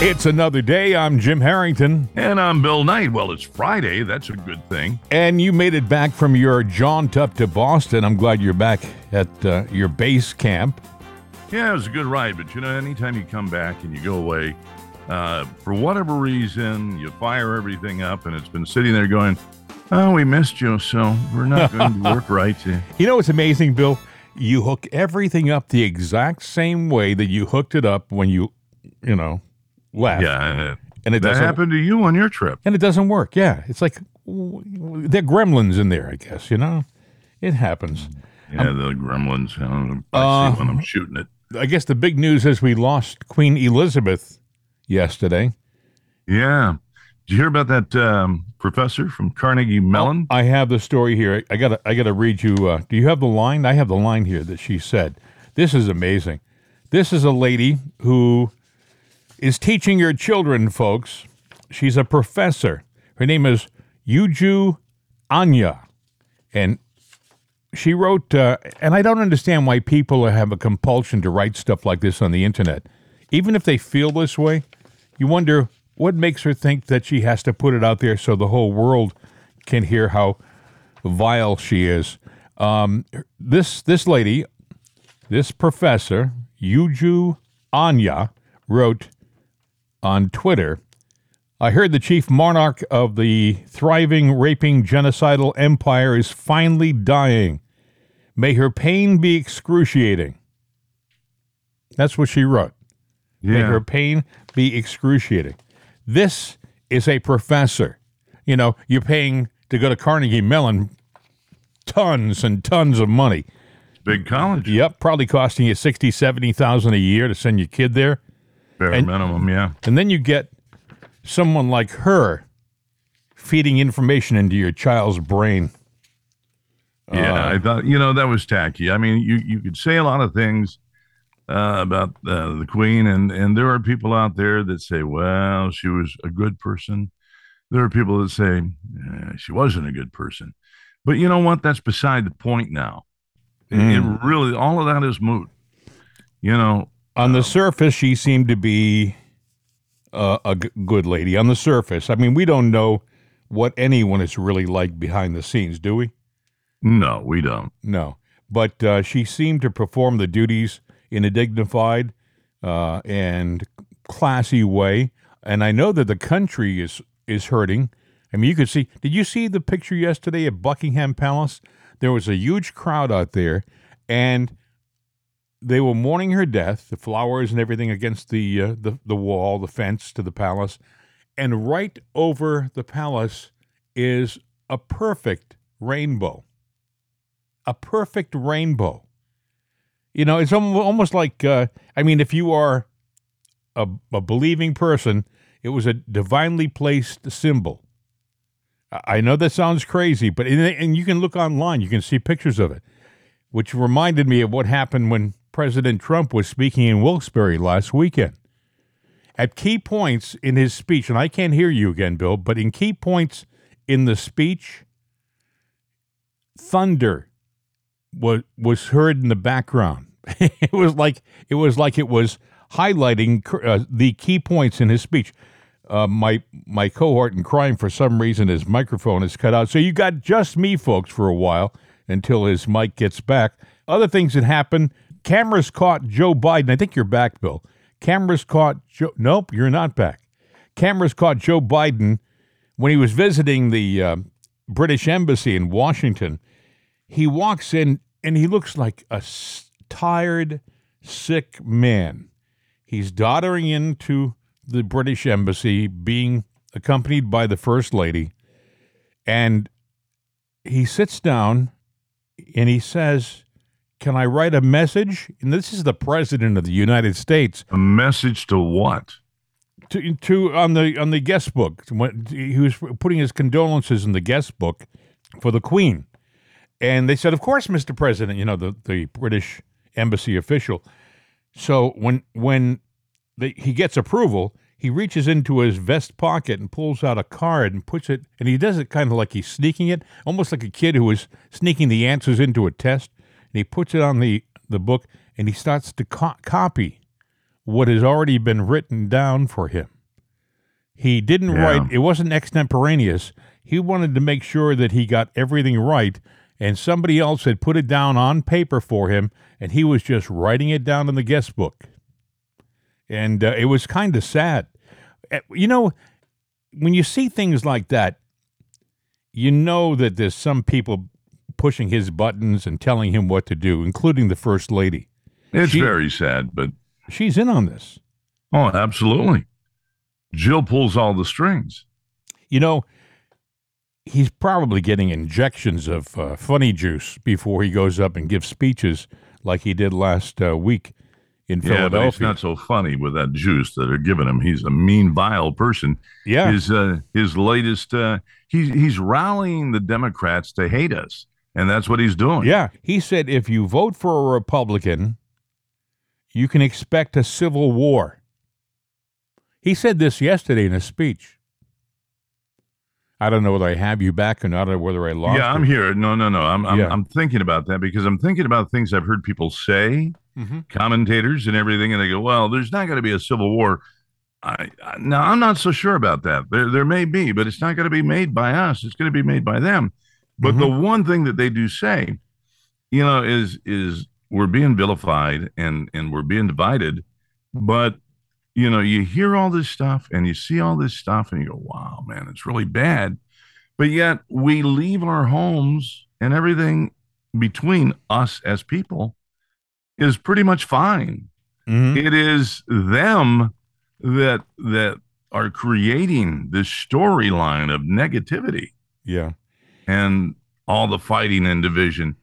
It's another day. I'm Jim Harrington, And I'm Bill Knight. Well, it's Friday. That's a good thing. and you made it back from your jaunt up to Boston. I'm glad you're back at uh, your base camp. Yeah, it was a good ride. But you know, anytime you come back and you go away, uh, for whatever reason, you fire everything up, and it's been sitting there going, "Oh, we missed you, so we're not going to work right." You know what's amazing, Bill? You hook everything up the exact same way that you hooked it up when you, you know, left. Yeah, and it that doesn't. happened to you on your trip. And it doesn't work. Yeah, it's like they're gremlins in there. I guess you know, it happens. Yeah, the gremlins. I Uh, see when I'm shooting it. I guess the big news is we lost Queen Elizabeth yesterday. Yeah. Did you hear about that um, professor from Carnegie Mellon? I have the story here. I gotta I gotta read you. Uh, do you have the line? I have the line here that she said. This is amazing. This is a lady who is teaching your children, folks. She's a professor. Her name is Uju Anya, and she wrote. Uh, and I don't understand why people have a compulsion to write stuff like this on the internet, even if they feel this way. You wonder what makes her think that she has to put it out there so the whole world can hear how vile she is. Um, this this lady, this professor Uju Anya, wrote on Twitter. I heard the chief monarch of the thriving, raping, genocidal empire is finally dying. May her pain be excruciating. That's what she wrote. May her pain be excruciating. This is a professor. You know, you're paying to go to Carnegie Mellon tons and tons of money. Big college. Yep, probably costing you sixty, seventy thousand a year to send your kid there. Bare And- minimum, yeah. And then you get someone like her feeding information into your child's brain. Yeah, Uh, I thought you know that was tacky. I mean, you you could say a lot of things uh, about uh, the Queen, and and there are people out there that say, well, she was a good person. There are people that say eh, she wasn't a good person. But you know what? That's beside the point now. It- It, Mm. really all of that is moot. You know, On the surface, she seemed to be uh, a g- good lady. On the surface, I mean, we don't know what anyone is really like behind the scenes, do we? no, we don't. No. But uh, she seemed to perform the duties in a dignified uh, and classy way. And I know that the country is is hurting. I mean, you could see. Did you see the picture yesterday at Buckingham Palace? There was a huge crowd out there, and they were mourning her death. The flowers and everything against the uh, the the wall, the fence to the palace, and right over the palace is a perfect rainbow a perfect rainbow. You know, it's almost like, uh, I mean, if you are a, a believing person, it was a divinely placed symbol. I know that sounds crazy, but and you can look online, you can see pictures of it, which reminded me of what happened when President Trump was speaking in Wilkes-Barre last weekend. At key points in his speech, and I can't hear you again, Bill, but in key points in the speech, thunder was was heard in the background. it was like it was like it was highlighting uh, the key points in his speech. Uh, my my cohort in crime, for some reason, his microphone is cut out. So you got just me, folks, for a while until his mic gets back. Other things that happened: cameras caught Joe Biden. I think you're back, Bill. Cameras caught Joe. Nope, you're not back. Cameras caught Joe Biden when he was visiting the uh, British embassy in Washington. He walks in and he looks like a s- tired, sick man. He's doddering into the British embassy, being accompanied by the First Lady, and he sits down and he says, Can I write a message? And this is the President of the United States A message to what? to, to on the on the guest book. He was putting his condolences in the guest book for the Queen, and they said, "Of course, Mr. President." You know, the the British embassy official. So when when they, he gets approval, he reaches into his vest pocket and pulls out a card and puts it, and he does it kind of like he's sneaking it, almost like a kid who is sneaking the answers into a test. And he puts it on the the book, and he starts to co- copy what has already been written down for him. He didn't Yeah. write, it wasn't extemporaneous. He wanted to make sure that he got everything right, and somebody else had put it down on paper for him, and he was just writing it down in the guest book. And uh, it was kind of sad. Uh, You know, when you see things like that, you know that there's some people pushing his buttons and telling him what to do, including the first lady. It's She- very sad, but She's in on this. oh, absolutely. Jill pulls all the strings. You know, he's probably getting injections of uh, funny juice before he goes up and gives speeches like he did last uh, week in Yeah, but he's not so funny with that juice that they're giving him. He's a mean, vile person. yeah, His uh, his latest uh, he's he's rallying the Democrats to hate us, and that's what he's doing. yeah. He said if you vote for a Republican, you can expect a civil war. He said this yesterday in a speech. I don't know whether I have you back or not, or whether I lost. Yeah, I'm here. No, no, no. I'm I'm, Yeah. I'm thinking about that because I'm thinking about things I've heard people say, Mhm. commentators and everything, and they go, "Well, there's not going to be a civil war." I, I no, I'm not so sure about that. There there may be, but it's not going to be made by us. It's going to be made by them. But the one thing that they do say, you know, is is we're being vilified and and we're being divided, but you know, you hear all this stuff and you see all this stuff and you go, wow, man, it's really bad. But yet we leave our homes and everything between us as people is pretty much fine. Mhm. It is them that that are creating this storyline of negativity Yeah. And all the fighting and division.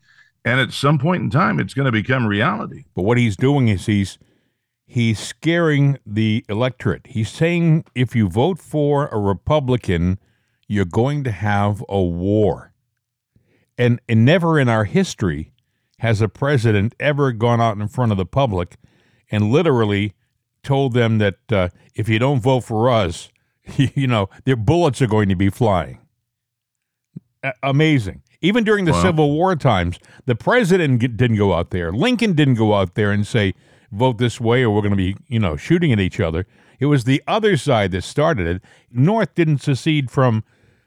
And at some point in time, it's going to become reality. But what he's doing is he's he's scaring the electorate. He's saying if you vote for a Republican, you're going to have a war. And and never in our history has a president ever gone out in front of the public and literally told them that uh, if you don't vote for us, you know, their bullets are going to be flying. Amazing. Even during the Wow. Civil War times, the president didn't go out there. Lincoln didn't go out there and say, vote this way or we're going to be, you know, shooting at each other. It was the other side that started it. North didn't secede from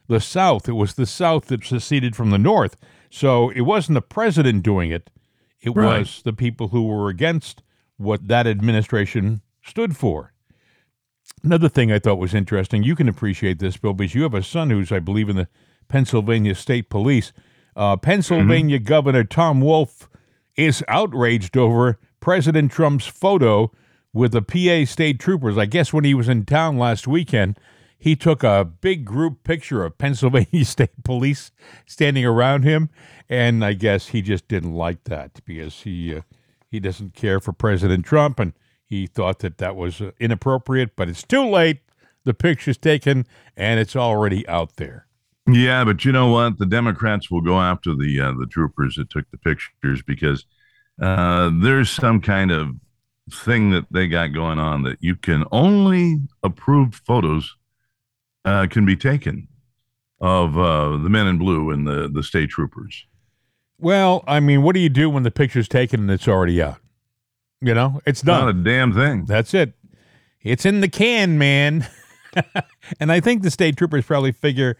the South. It was the South that seceded from the North. So it wasn't the president doing it. It Right. was the people who were against what that administration stood for. Another thing I thought was interesting, you can appreciate this, Bill, because you have a son who's, I believe, in the Pennsylvania State Police. Uh, Pennsylvania Governor Tom Wolf is outraged over President Trump's photo with the PA state troopers. I guess when he was in town last weekend, he took a big group picture of Pennsylvania State Police standing around him, and I guess he just didn't like that because he uh, he doesn't care for President Trump, and he thought that that was uh, inappropriate. But it's too late. The picture's taken, and it's already out there. Yeah, but you know what? The Democrats will go after the uh, the troopers that took the pictures because uh, there's some kind of thing that they got going on that you can only approved photos uh, can be taken of uh, the men in blue and the the state troopers. Well, I mean, what do you do when the picture's taken and it's already out? You know, it's done. Not a damn thing. That's it. It's in the can, man. and I think the state troopers probably figure,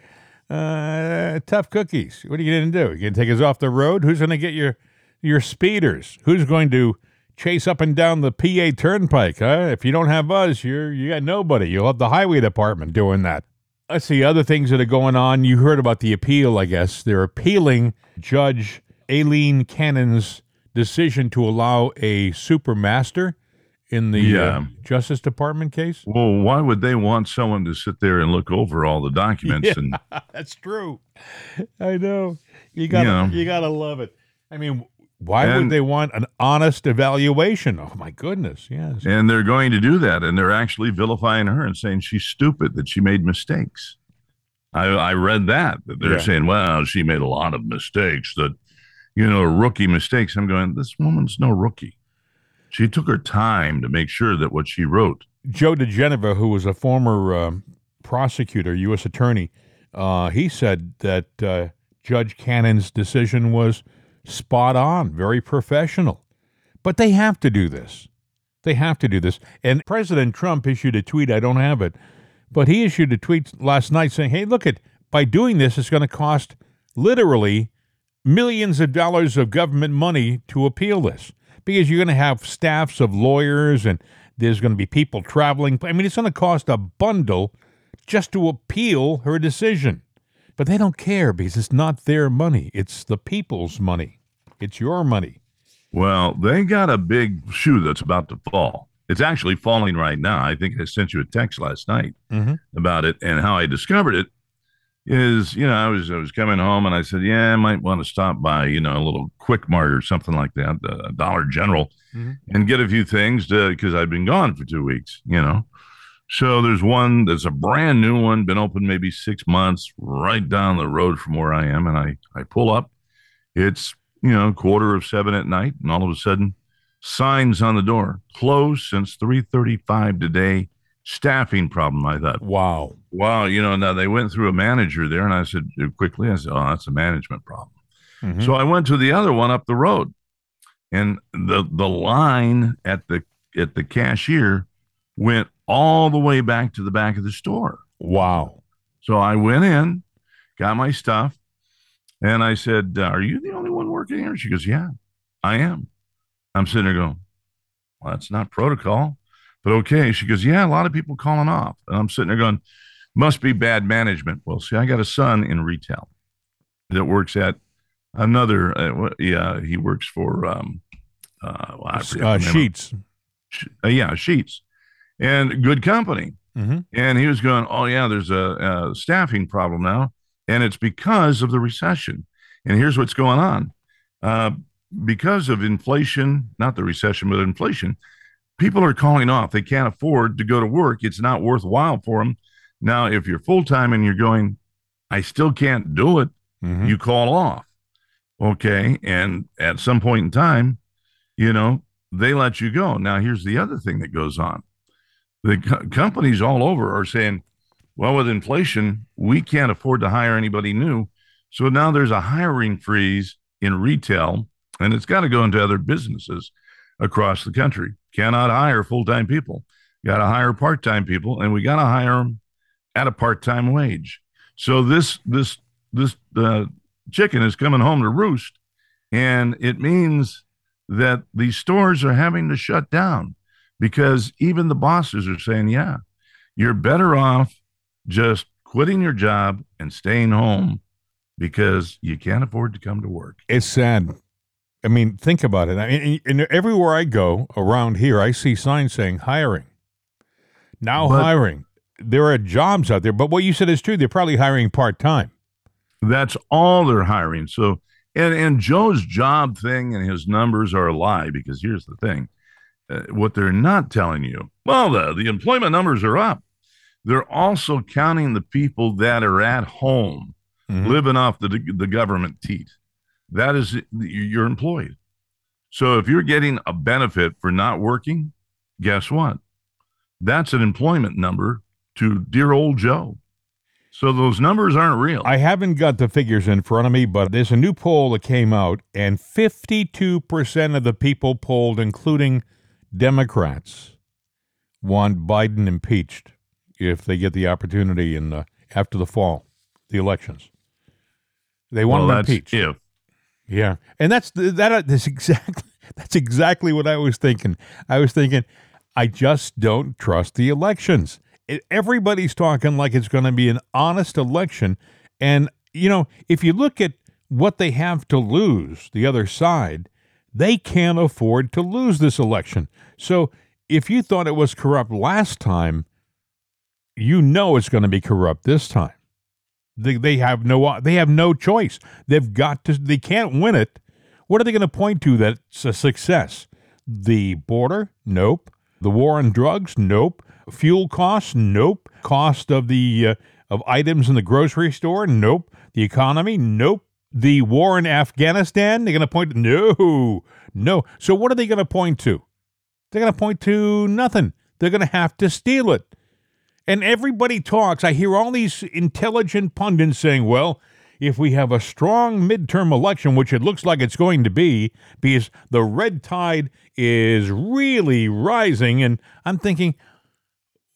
uh, tough cookies. What are you going to do? You going to take us off the road? Who's going to get your your speeders? Who's going to chase up and down the PA Turnpike? Huh? If you don't have us, you're you got nobody. You'll have the highway department doing that. Let's see other things that are going on. You heard about the appeal, I guess. They're appealing Judge Aileen Cannon's decision to allow a special master in the uh, Justice Department case. Well, why would they want someone to sit there and look over all the documents and That's true. I know. You gotta Yeah. you gotta love it. I mean, why would they want an honest evaluation? Oh my goodness, yes. and they're going to do that and they're actually vilifying her and saying she's stupid that she made mistakes i, I read that that they're Yeah. saying well she made a lot of mistakes that you know rookie mistakes i'm going this woman's no rookie she took her time to make sure that what she wrote Joe diGenova, who was a former um, prosecutor, U.S. attorney, uh, he said that uh, Judge Cannon's decision was spot on, very professional. But they have to do this. They have to do this. And President Trump issued a tweet. I don't have it, but he issued a tweet last night saying, "Hey, look at by doing this, it's going to cost literally millions of dollars of government money to appeal this because you're going to have staffs of lawyers and there's going to be people traveling. I mean, it's going to cost a bundle just to appeal her decision." But they don't care because it's not their money. It's the people's money. It's your money. Well, they got a big shoe that's about to fall. It's actually falling right now. I think I sent you a text last night Mm-hmm. about it and how I discovered it is, you know, I was I was coming home and I said, yeah, I might want to stop by, you know, a little Quick Mart or something like that, a Dollar General, Mhm. and get a few things because I've been gone for two weeks, you know. So there's one there's a brand new one, been open maybe six months, right down the road from where I am, and I I pull up. It's you know quarter of seven at night, and all of a sudden, signs on the door closed since three thirty-five today. Staffing problem. I thought, Wow. wow, you know. Now they went through a manager there, and I said quickly, I said, oh, that's a management problem. Mhm. So I went to the other one up the road, and the the line at the at the cashier went all the way back to the back of the store. wow. So I went in, got my stuff, and I said, uh, "Are you the only one working here?" She goes, "Yeah, I am." I'm sitting there going, "Well, that's not protocol." But okay, she goes, "Yeah, a lot of people calling off," and I'm sitting there going, "Must be bad management." Well, see, I got a son in retail that works at another. Uh, yeah, he works for um, uh, well, Uh, the name of- Sheetz. Uh, yeah, Sheetz, and good company. hmm And he was going, "Oh yeah, there's a, a staffing problem now, and it's because of the recession." And here's what's going on: uh, because of inflation, not the recession, but inflation, people are calling off. They can't afford to go to work. It's not worthwhile for them. Now, if you're full time and you're going, I still can't do it. hmm You call off, okay, and at some point in time, you know, they let you go. Now, here's the other thing that goes on the co- companies all over are saying, well, with inflation, we can't afford to hire anybody new. So now there's a hiring freeze in retail, and it's got to go into other businesses across the country. Cannot hire full time people. Got to hire part time people, and we got to hire them at a part time wage. So this this this uh, chicken is coming home to roost, and it means that these stores are having to shut down because even the bosses are saying, yeah, you're better off just quitting your job and staying home because you can't afford to come to work. It's sad. I mean, think about it. I mean, and everywhere I go around here, I see signs saying hiring. Now But- hiring. There are jobs out there, but what you said is true. They're probably hiring part time. That's all they're hiring. So, and and Joe's job thing and his numbers are a lie because here's the thing: uh, what they're not telling you. Well, the the employment numbers are up. They're also counting the people that are at home Mhm. living off the the government teat. That is you're employed. So if you're getting a benefit for not working, guess what? That's an employment number to dear old Joe. So those numbers aren't real. I haven't got the figures in front of me, but there's a new poll that came out, and 52% of the people polled, including Democrats, want Biden impeached if they get the opportunity in the, after the fall, the elections. They want well, him impeached. if. Yeah, and that's that. That's exactly that's exactly what I was thinking. I was thinking, I just don't trust the elections. Everybody's talking like it's going to be an honest election, and you know, if you look at what they have to lose, the other side, they can't afford to lose this election. So, if you thought it was corrupt last time, you know it's going to be corrupt this time. They, they have no they have no choice. They've got to they can't win it. What are they going to point to that's a success? The border? Nope. The war on drugs? Nope. Fuel costs? Nope. Cost of the uh, of items in the grocery store? Nope. The economy? Nope. The war in Afghanistan? They're going to point to no. No. So what are they going to point to? They're going to point to nothing. They're going to have to steal it. And everybody talks. I hear all these intelligent pundits saying, well, if we have a strong midterm election, which it looks like it's going to be, because the red tide is really rising, and I'm thinking,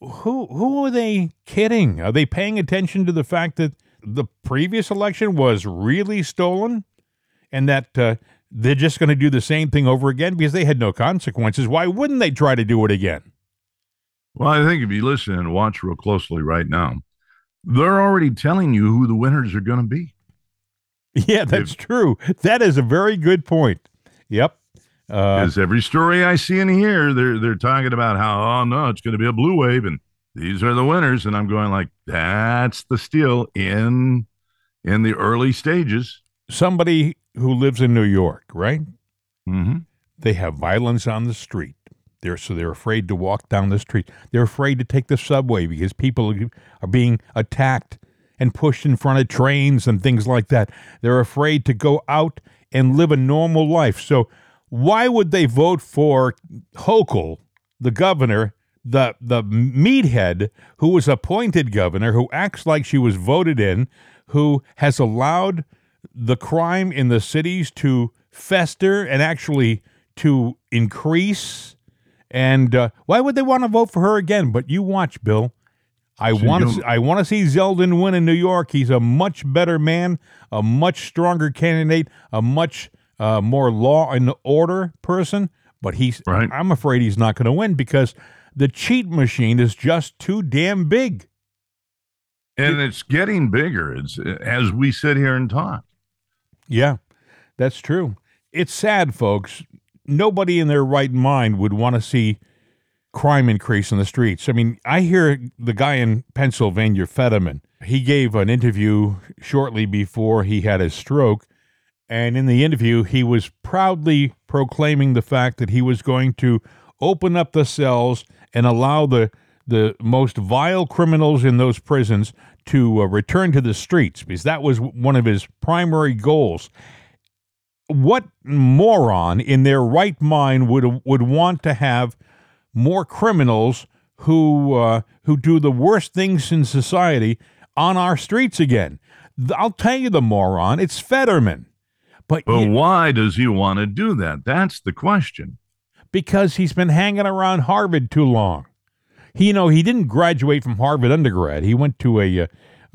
who who are they kidding? Are they paying attention to the fact that the previous election was really stolen, and that uh, they're just going to do the same thing over again because they had no consequences? Why wouldn't they try to do it again? Well, I think if you listen and watch real closely right now, they're already telling you who the winners are going to be. Yeah, that's true. That is a very good point. Yep. Uh, every story I see and hear, they're they're talking about how oh no, it's going to be a blue wave and these are the winners, and I'm going like that's the steal in in the early stages. somebody who lives in New York, right? Mm-hmm. They have violence on the street. They're so they're afraid to walk down the street. They're afraid to take the subway because people are being attacked and pushed in front of trains and things like that. They're afraid to go out and live a normal life. So why would they vote for Hochul, the governor, the the meathead who was appointed governor, who acts like she was voted in, who has allowed the crime in the cities to fester and actually to increase? And uh, why would they want to vote for her again? But you watch, Bill. I So want to. I want to see Zeldin win in New York. He's a much better man, a much stronger candidate, a much uh, more law and order person. But he's. Right. I'm afraid he's not going to win because the cheat machine is just too damn big. And it's getting bigger. It's as we sit here and talk. Yeah, that's true. It's sad, folks. Nobody in their right mind would want to see crime increase in the streets. I mean, I hear the guy in Pennsylvania, Fetterman, he gave an interview shortly before he had his stroke. And in the interview, he was proudly proclaiming the fact that he was going to open up the cells and allow the the most vile criminals in those prisons to uh, return to the streets because that was one of his primary goals. What moron in their right mind would would want to have more criminals who uh, who do the worst things in society on our streets again? I'll tell you the moron. It's Fetterman. But But you- why does he want to do that? That's the question. because he's been hanging around Harvard too long. He, you know, he didn't graduate from Harvard undergrad. He went to a, uh,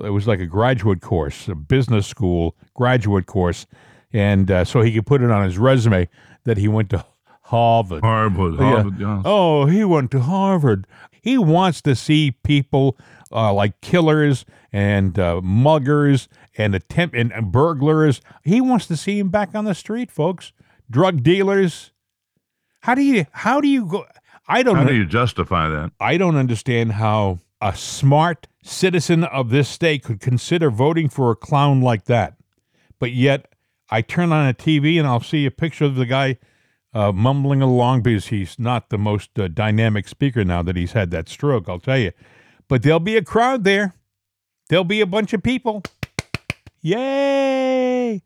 it was like a graduate course, a business school graduate course, and uh, so he could put it on his resume that he went to Harvard. Harvard, Harvard, yeah. Oh, he went to Harvard. He wants to see people uh, like killers and uh, muggers and attempt and, and burglars. He wants to see him back on the street, folks. Drug dealers. How do you? How do you go? I don't. How do you justify that? I don't understand how a smart citizen of this state could consider voting for a clown like that. But yet, I turn on a TV and I'll see a picture of the guy uh, mumbling along because he's not the most uh, dynamic speaker now that he's had that stroke, I'll tell you. But there'll be a crowd there. There'll be a bunch of people. Yay!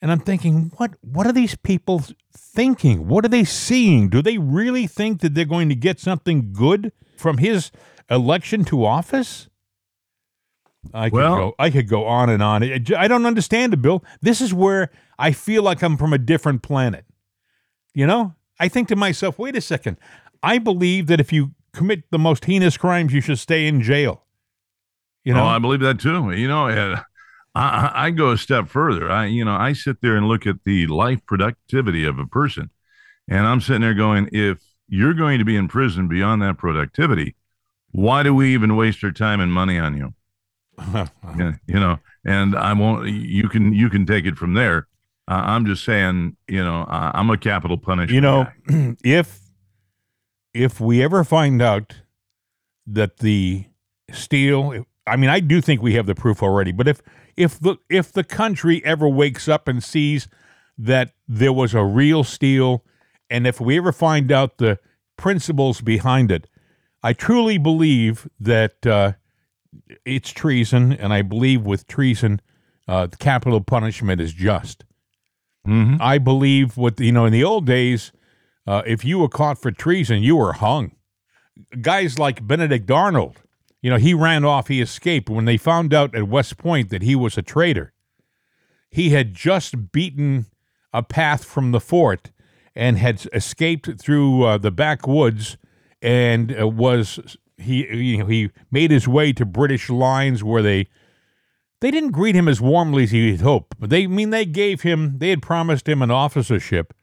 And I'm thinking, what what are these people thinking? What are they seeing? Do they really think that they're going to get something good from his election to office? I could Well- go I could go on and on. I don't understand it, Bill. This is where I feel like I'm from a different planet. You know? I think to myself, wait a second. I believe that if you commit the most heinous crimes, you should stay in jail. You know? oh, I believe that too. You know, I, I I go a step further. I, you know, I sit there and look at the life productivity of a person, and I'm sitting there going, if you're going to be in prison beyond that productivity, why do we even waste our time and money on you? You know, and I won't. You can you can take it from there. Uh, I'm just saying, you know, I, I'm a capital punishment. you know guy. if if we ever find out that the steel i mean i do think we have the proof already but if if the if the country ever wakes up and sees that there was a real steal and if we ever find out the principles behind it i truly believe that uh, it's treason and i believe with treason uh, the capital punishment is just Mhm. I believe what you know in the old days, uh, if you were caught for treason, you were hung. Guys like Benedict Arnold, You know, he ran off, he escaped. When they found out at West Point that he was a traitor, he had just beaten a path from the fort and had escaped through uh, the backwoods and uh, was he you know he made his way to British lines where they they didn't greet him as warmly as he had hoped. But they I mean they gave him they had promised him an officership,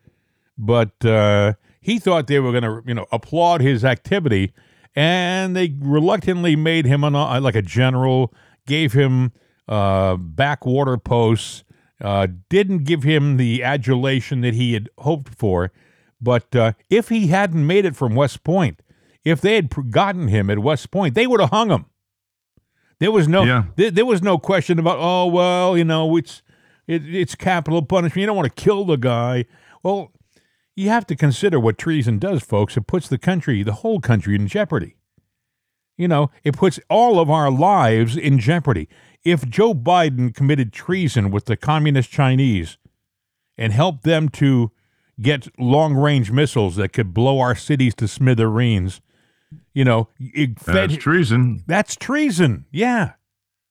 but uh, he thought they were going to you know applaud his activity, and they reluctantly made him an, uh, like a general, gave him uh, backwater posts, uh, didn't give him the adulation that he had hoped for. But uh, if he hadn't made it from West Point, if they had gotten him at West Point, they would have hung him. There was no Yeah. there, there was no question about oh well you know it's it, it's capital punishment. You don't want to kill the guy. Well, you have to consider what treason does, folks. It puts the country, the whole country, in jeopardy. You know, it puts all of our lives in jeopardy. If Joe Biden committed treason with the communist Chinese and helped them to get long range missiles that could blow our cities to smithereens, you know, it fed, That's treason. that's treason. Yeah.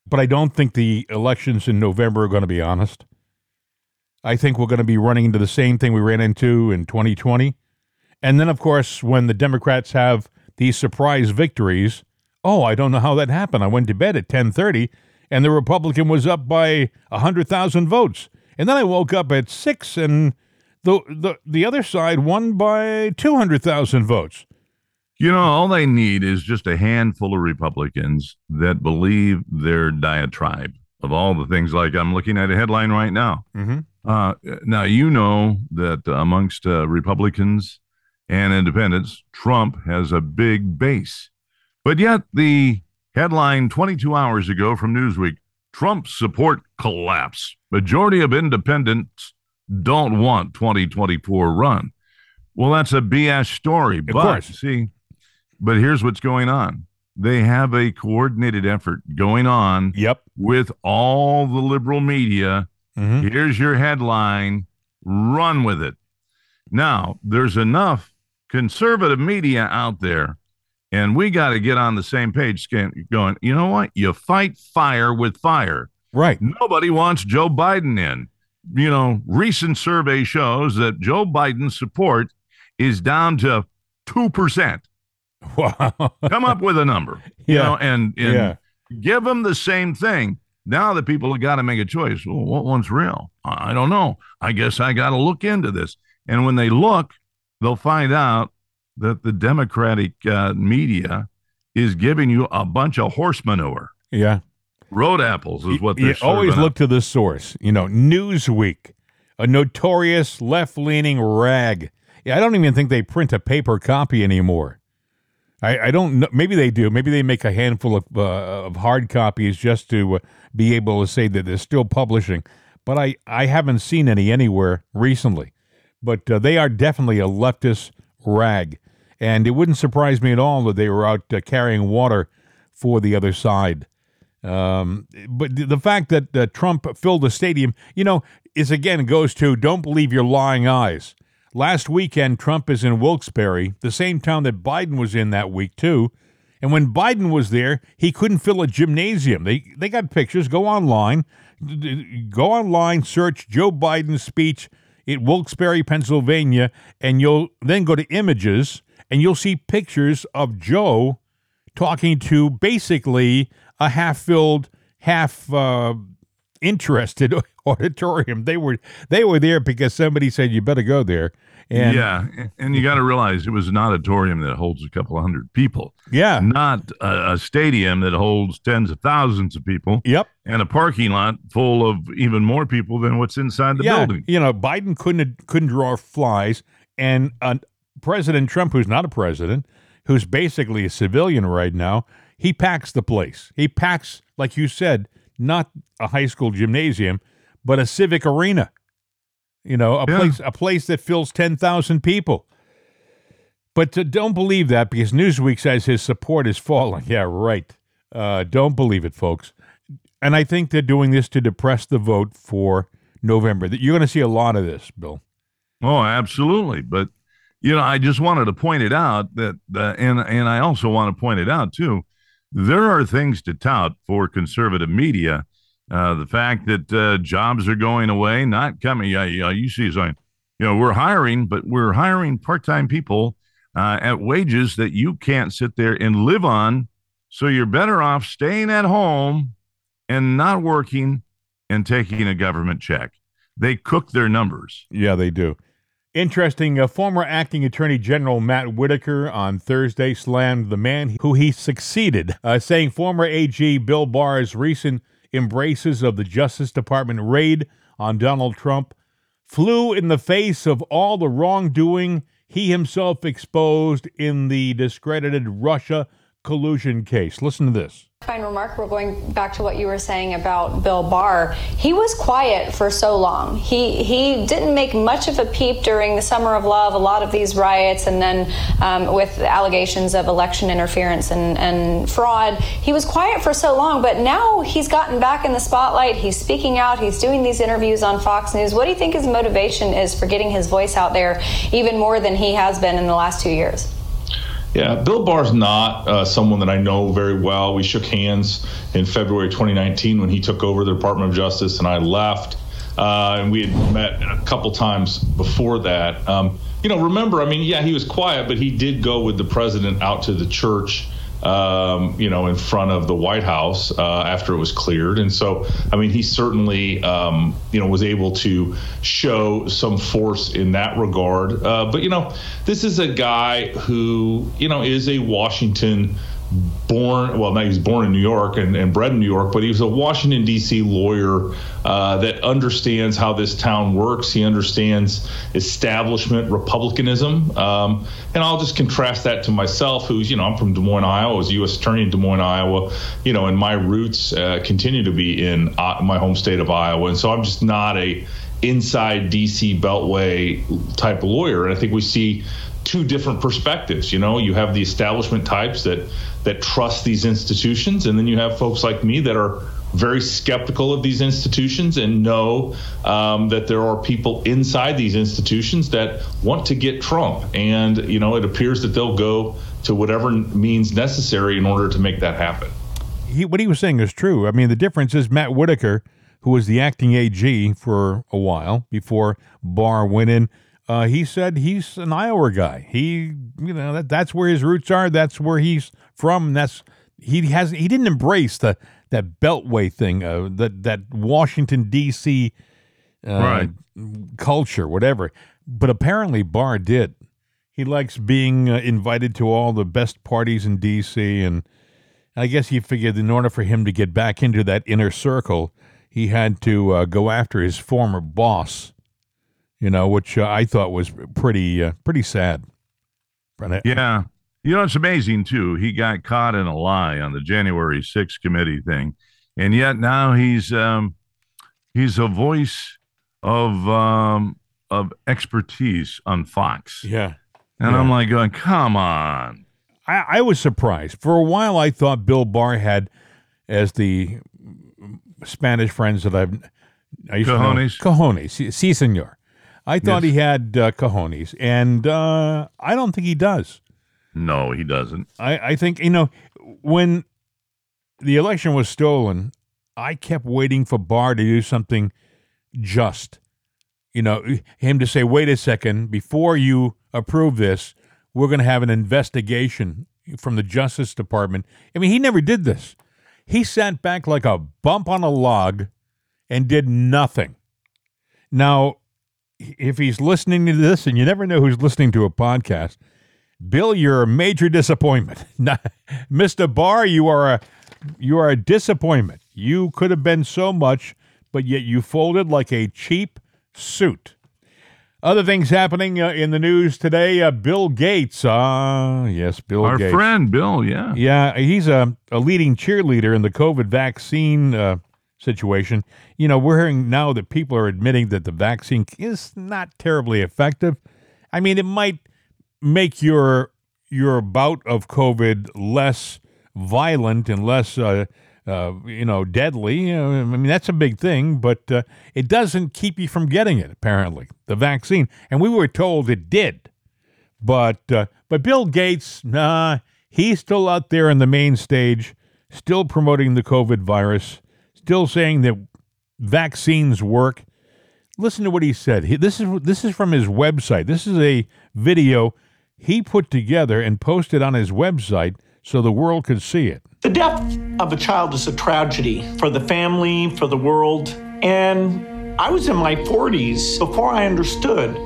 But I don't think the elections in November are going to be honest. I think we're going to be running into the same thing we ran into in 2020. And then, of course, when the Democrats have these surprise victories, oh, I don't know how that happened. I went to bed at 1030 and the Republican was up by 100,000 votes. And then I woke up at 6 and the, the, the other side won by 200,000 votes. You know, all they need is just a handful of Republicans that believe their diatribe of all the things. Like I'm looking at a headline right now. Mm-hmm. Uh, now, you know that amongst uh, Republicans and independents, Trump has a big base. But yet, the headline 22 hours ago from Newsweek Trump support collapse. Majority of independents don't want 2024 run. Well, that's a BS story. but course. see, but here's what's going on. They have a coordinated effort going on Yep. with all the liberal media Mm-hmm. Here's your headline. Run with it. Now, there's enough conservative media out there, and we got to get on the same page scan- going, you know what? You fight fire with fire. Right. Nobody wants Joe Biden in. You know, recent survey shows that Joe Biden's support is down to 2%. Wow. Come up with a number. You Yeah. know, and, and Yeah. give them the same thing. Now the people have got to make a choice. Well, what one's real? I don't know. I guess I got to look into this. And when they look, they'll find out that the Democratic uh, media is giving you a bunch of horse manure. Yeah. Road apples is what they're always look up. to the source. You know, Newsweek, a notorious left-leaning rag. Yeah, I don't even think they print a paper copy anymore. I, I don't know. Maybe they do. Maybe they make a handful of uh, of hard copies just to uh, be able to say that they're still publishing. But I, I haven't seen any anywhere recently. But uh, they are definitely a leftist rag, and it wouldn't surprise me at all that they were out uh, carrying water for the other side. Um, but the- fact that uh, Trump filled the stadium, you know, is again goes to don't believe your lying eyes. Last weekend, Trump is in Wilkes-Barre, the same town that Biden was in that week too. And when Biden was there, he couldn't fill a gymnasium. They they got pictures. Go online, go online, search Joe Biden's speech in Wilkes-Barre, Pennsylvania, and you'll then go to images and you'll see pictures of Joe talking to basically a half-filled, half uh, interested auditorium. They were they were there because somebody said you better go there. And yeah, and you got to realize it was an auditorium that holds a couple hundred people, yeah, not a, a stadium that holds tens of thousands of people, yep. and a parking lot full of even more people than what's inside the yeah, building. you know, Biden couldn't couldn't draw flies, and uh, President Trump, who's not a president, who's basically a civilian right now, he packs the place. He packs, like you said, not a high school gymnasium, but a civic arena. You know, a Yeah. place a place that fills ten thousand people. But uh, don't believe that because Newsweek says his support is falling. Yeah, right. Uh, don't believe it, folks. And I think they're doing this to depress the vote for November. That you're going to see a lot of this, Bill. Oh, absolutely. But you know, I just wanted to point it out that, uh, and and I also want to point it out too, there are things to tout for conservative media. Uh, the fact that uh, jobs are going away, not coming. Uh, you see, saying, you know, we're hiring, but we're hiring part-time people uh, at wages that you can't sit there and live on. So you're better off staying at home and not working and taking a government check. They cook their numbers. Yeah, they do. Interesting. Uh, former acting attorney general Matt Whitaker on Thursday slammed the man who he succeeded, uh, saying former AG Bill Barr's recent embraces of the Justice Department raid on Donald Trump flew in the face of all the wrongdoing he himself exposed in the discredited Russia collusion case. Listen to this. Fine remark. We're going back to what you were saying about Bill Barr. He was quiet for so long. He he didn't make much of a peep during the Summer of Love, a lot of these riots, and then um, with allegations of election interference and, and fraud. He was quiet for so long, but now he's gotten back in the spotlight. He's speaking out. He's doing these interviews on Fox News. What do you think his motivation is for getting his voice out there even more than he has been in the last two years? Yeah, Bill Barr's not uh, someone that I know very well. We shook hands in February 2019 when he took over the Department of Justice and I left. Uh, and we had met a couple times before that. Um, you know, remember, I mean, yeah, he was quiet, but he did go with the president out to the church um, you know, in front of the White House uh, after it was cleared. And so, I mean, he certainly, um, you know, was able to show some force in that regard. Uh, but, you know, this is a guy who, you know, is a Washington born well now he was born in new york and, and bred in new york but he was a washington d.c lawyer uh, that understands how this town works. He understands establishment republicanism. Um, and i'll just contrast that to myself who's you know i'm from des moines iowa. I was u.s attorney in des moines iowa you know and my roots uh, continue to be in uh, my home state of iowa. And so i'm just not a inside dc beltway type lawyer. And i think we see two different perspectives. You know, you have the establishment types that that trust these institutions, and then you have folks like me that are very skeptical of these institutions and know um, that there are people inside these institutions that want to get Trump. And, you know, it appears that they'll go to whatever means necessary in order to make that happen. He, what he was saying is true. I mean, the difference is Matt Whitaker, who was the acting AG for a while before Barr went in, uh, he said he's an Iowa guy. He, you know, that, that's where his roots are. That's where he's from. That's he has he didn't embrace the that Beltway thing, uh, that that Washington D.C. Uh, right. culture, whatever. But apparently, Barr did. He likes being uh, invited to all the best parties in D.C. and I guess he figured in order for him to get back into that inner circle, he had to uh, go after his former boss you know, which uh, I thought was pretty uh, pretty sad. Yeah. You know, it's amazing too. He got caught in a lie on the January 6th committee thing. And yet now he's um, he's a voice of um, of expertise on Fox. Yeah. And yeah. I'm like going, come on. I, I was surprised. For a while I thought Bill Barr had as the Spanish friends that I've I used cojones. to know, cojones, si, senor. I thought yes. he had uh, cojones, and uh, I don't think he does. No, he doesn't. I, I think, you know, when the election was stolen, I kept waiting for Barr to do something just. You know, him to say, wait a second, before you approve this, we're going to have an investigation from the Justice Department. I mean, he never did this. He sat back like a bump on a log and did nothing. Now, if he's listening to this, and you never know who's listening to a podcast, Bill, you're a major disappointment. Mr. Barr, you are a you are a disappointment. You could have been so much, but yet you folded like a cheap suit. Other things happening uh, in the news today. Uh, Bill Gates. Ah, uh, yes, Bill Our Gates. friend, Bill, yeah. Yeah, he's a, a leading cheerleader in the COVID vaccine uh, situation. You know, we're hearing now that people are admitting that the vaccine is not terribly effective. I mean, it might make your your bout of COVID less violent and less, uh, uh, you know, deadly. I mean, that's a big thing, but uh, it doesn't keep you from getting it. Apparently, the vaccine, and we were told it did. But uh, but Bill Gates, nah, he's still out there on the main stage still promoting the COVID virus, still saying that vaccines work. Listen to what he said. He, this is this is from his website. This is a video he put together and posted on his website so the world could see it. The death of a child is a tragedy for the family, for the world, and I was in my 40s before I understood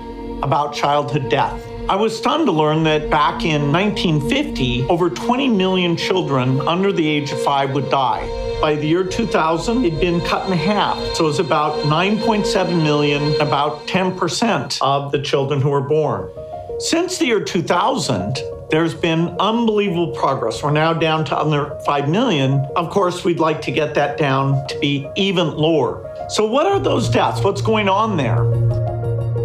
about childhood death. I was stunned to learn that back in 1950, over 20 million children under the age of five would die. By the year 2000, it'd been cut in half. So it was about 9.7 million, about 10% of the children who were born. Since the year 2000, there's been unbelievable progress. We're now down to under 5 million. Of course, we'd like to get that down to be even lower. So, what are those deaths? What's going on there?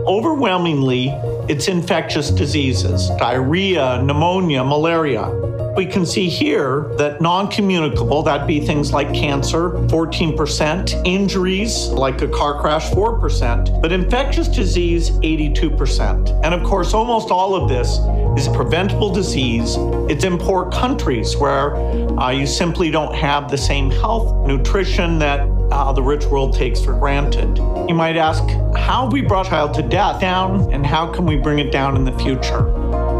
Overwhelmingly, it's infectious diseases diarrhea, pneumonia, malaria. We can see here that non communicable, that'd be things like cancer, 14%, injuries like a car crash, 4%, but infectious disease, 82%. And of course, almost all of this is preventable disease. It's in poor countries where uh, you simply don't have the same health, nutrition that uh, the rich world takes for granted. You might ask, how have we brought child to death down and how can we bring it down in the future?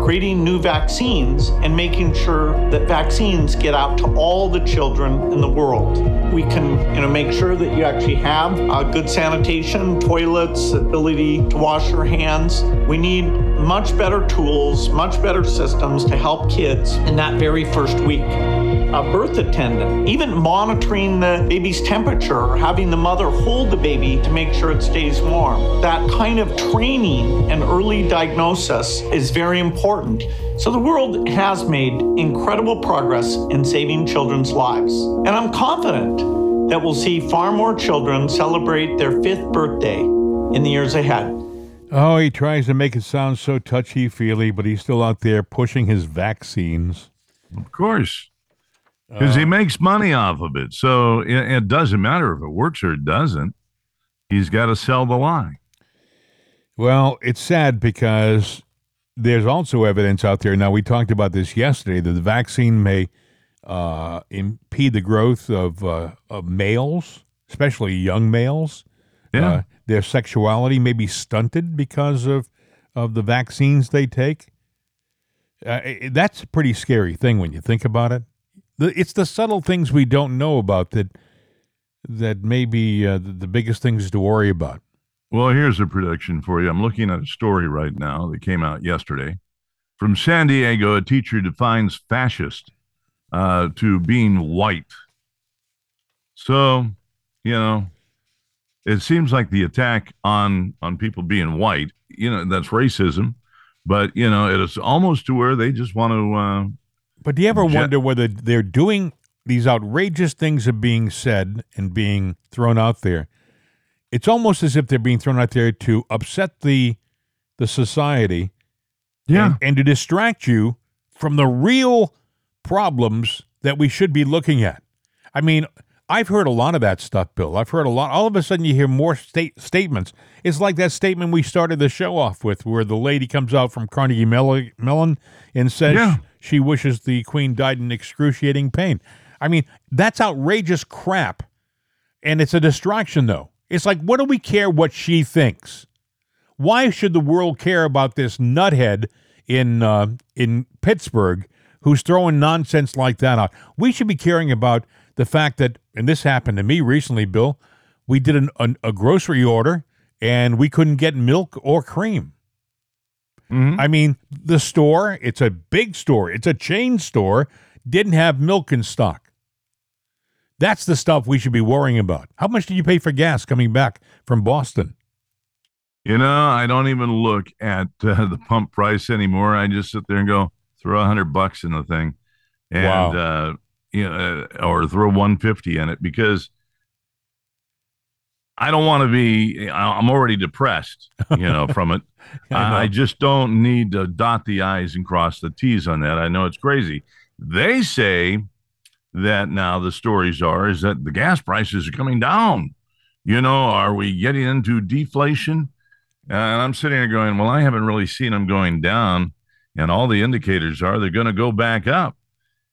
Creating new vaccines and making sure that vaccines get out to all the children in the world. We can, you know, make sure that you actually have uh, good sanitation, toilets, ability to wash your hands. We need much better tools, much better systems to help kids in that very first week a birth attendant, even monitoring the baby's temperature or having the mother hold the baby to make sure it stays warm. That kind of training and early diagnosis is very important. So the world has made incredible progress in saving children's lives. And I'm confident that we'll see far more children celebrate their fifth birthday in the years ahead. Oh, he tries to make it sound so touchy feely, but he's still out there pushing his vaccines. Of course. Because he makes money off of it. So it, it doesn't matter if it works or it doesn't. He's got to sell the lie. Well, it's sad because there's also evidence out there. Now, we talked about this yesterday that the vaccine may uh, impede the growth of, uh, of males, especially young males. Yeah. Uh, their sexuality may be stunted because of, of the vaccines they take. Uh, it- that's a pretty scary thing when you think about it. The, it's the subtle things we don't know about that that may be uh, the, the biggest things to worry about. Well, here's a prediction for you. I'm looking at a story right now that came out yesterday. From San Diego, a teacher defines fascist uh, to being white. So, you know, it seems like the attack on on people being white, you know, that's racism. But you know, it is almost to where they just want to. Uh, But do you ever wonder whether they're doing these outrageous things are being said and being thrown out there? It's almost as if they're being thrown out there to upset the the society yeah, and, and to distract you from the real problems that we should be looking at. I mean, I've heard a lot of that stuff, Bill. I've heard a lot. All of a sudden, you hear more state statements. It's like that statement we started the show off with, where the lady comes out from Carnegie Mellon and says Yeah. She wishes the Queen died in excruciating pain. I mean, that's outrageous crap, and it's a distraction, though. It's like, what do we care what she thinks? Why should the world care about this nuthead in uh, in Pittsburgh who's throwing nonsense like that out? We should be caring about the fact that, and this happened to me recently, Bill. We did an, an, a grocery order and we couldn't get milk or cream. Mhm. I mean, the store, it's a big store, it's a chain store, didn't have milk in stock. That's the stuff we should be worrying about. How much did you pay for gas coming back from Boston? You know, I don't even look at uh, the pump price anymore. I just sit there and go, throw a hundred bucks in the thing, and Wow. uh, you know, or throw one fifty in it because I don't want to be. I'm already depressed, you know, from it. I. I, I just don't need to dot the i's and cross the t's on that. I know it's crazy. They say that now the stories are is that the gas prices are coming down. You know, are we getting into deflation? And I'm sitting there going, well, I haven't really seen them going down, and all the indicators are they're going to go back up.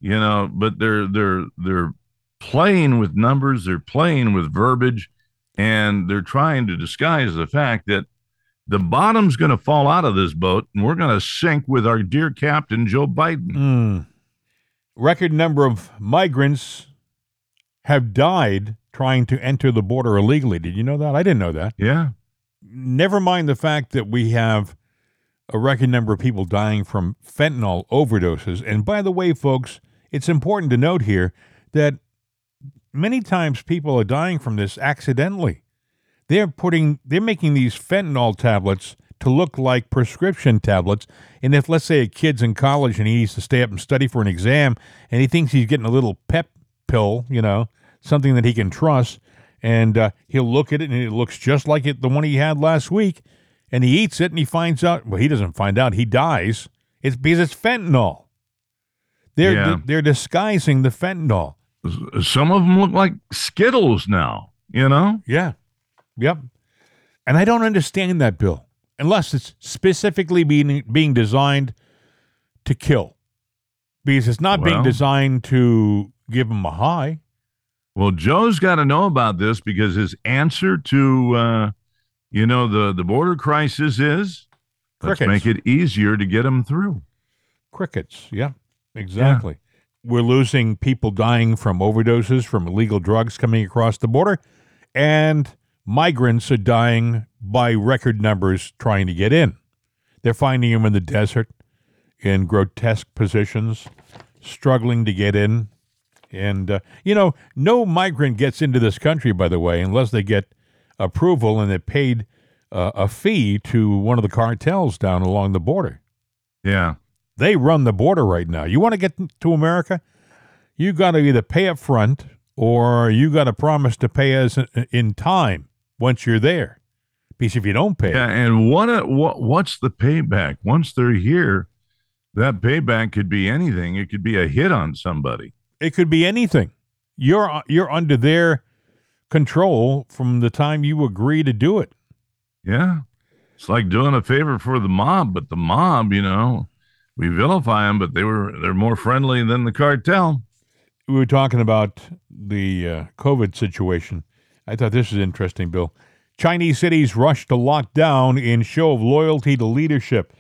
You know, but they're they're they're playing with numbers, they're playing with verbiage, and they're trying to disguise the fact that the bottom's going to fall out of this boat and we're going to sink with our dear captain, Joe Biden. Mm. Record number of migrants have died trying to enter the border illegally. Did you know that? I didn't know that. Yeah. Never mind the fact that we have a record number of people dying from fentanyl overdoses. And by the way, folks, it's important to note here that many times people are dying from this accidentally. They're putting they're making these fentanyl tablets to look like prescription tablets. And if let's say a kid's in college and he needs to stay up and study for an exam and he thinks he's getting a little pep pill, you know, something that he can trust, and uh, he'll look at it and it looks just like it the one he had last week, and he eats it and he finds out well he doesn't find out he dies. It's because it's fentanyl. They're Yeah. they're disguising the fentanyl. Some of them look like Skittles now, you know? Yeah. Yep. And I don't understand that bill unless it's specifically being being designed to kill. Because it's not being designed to give them a high. Well, Joe's got to know about this because his answer to, uh, you know, the, the border crisis is let's make it easier to get them through. Crickets. Yeah. Exactly. We're losing people dying from overdoses from illegal drugs coming across the border and migrants are dying by record numbers trying to get in. They're finding them in the desert in grotesque positions, struggling to get in. And, uh, you know, no migrant gets into this country, by the way, unless they get approval and they're paid uh, a fee to one of the cartels down along the border. Yeah. They run the border right now. You want to get to America? You got to either pay up front or you got to promise to pay us in- time once you're there. Because if you don't pay, Yeah. And what, a, what what's the payback? Once they're here, that payback could be anything. It could be a hit on somebody. it could be anything. You're you're under their control from the time you agree to do it. Yeah. It's like doing a favor for the mob, but the mob, you know, we vilify them, but they were they're more friendly than the cartel. we were talking about the uh, COVID situation. I thought this was interesting, Bill. Chinese cities rush to lock down in show of loyalty to leadership.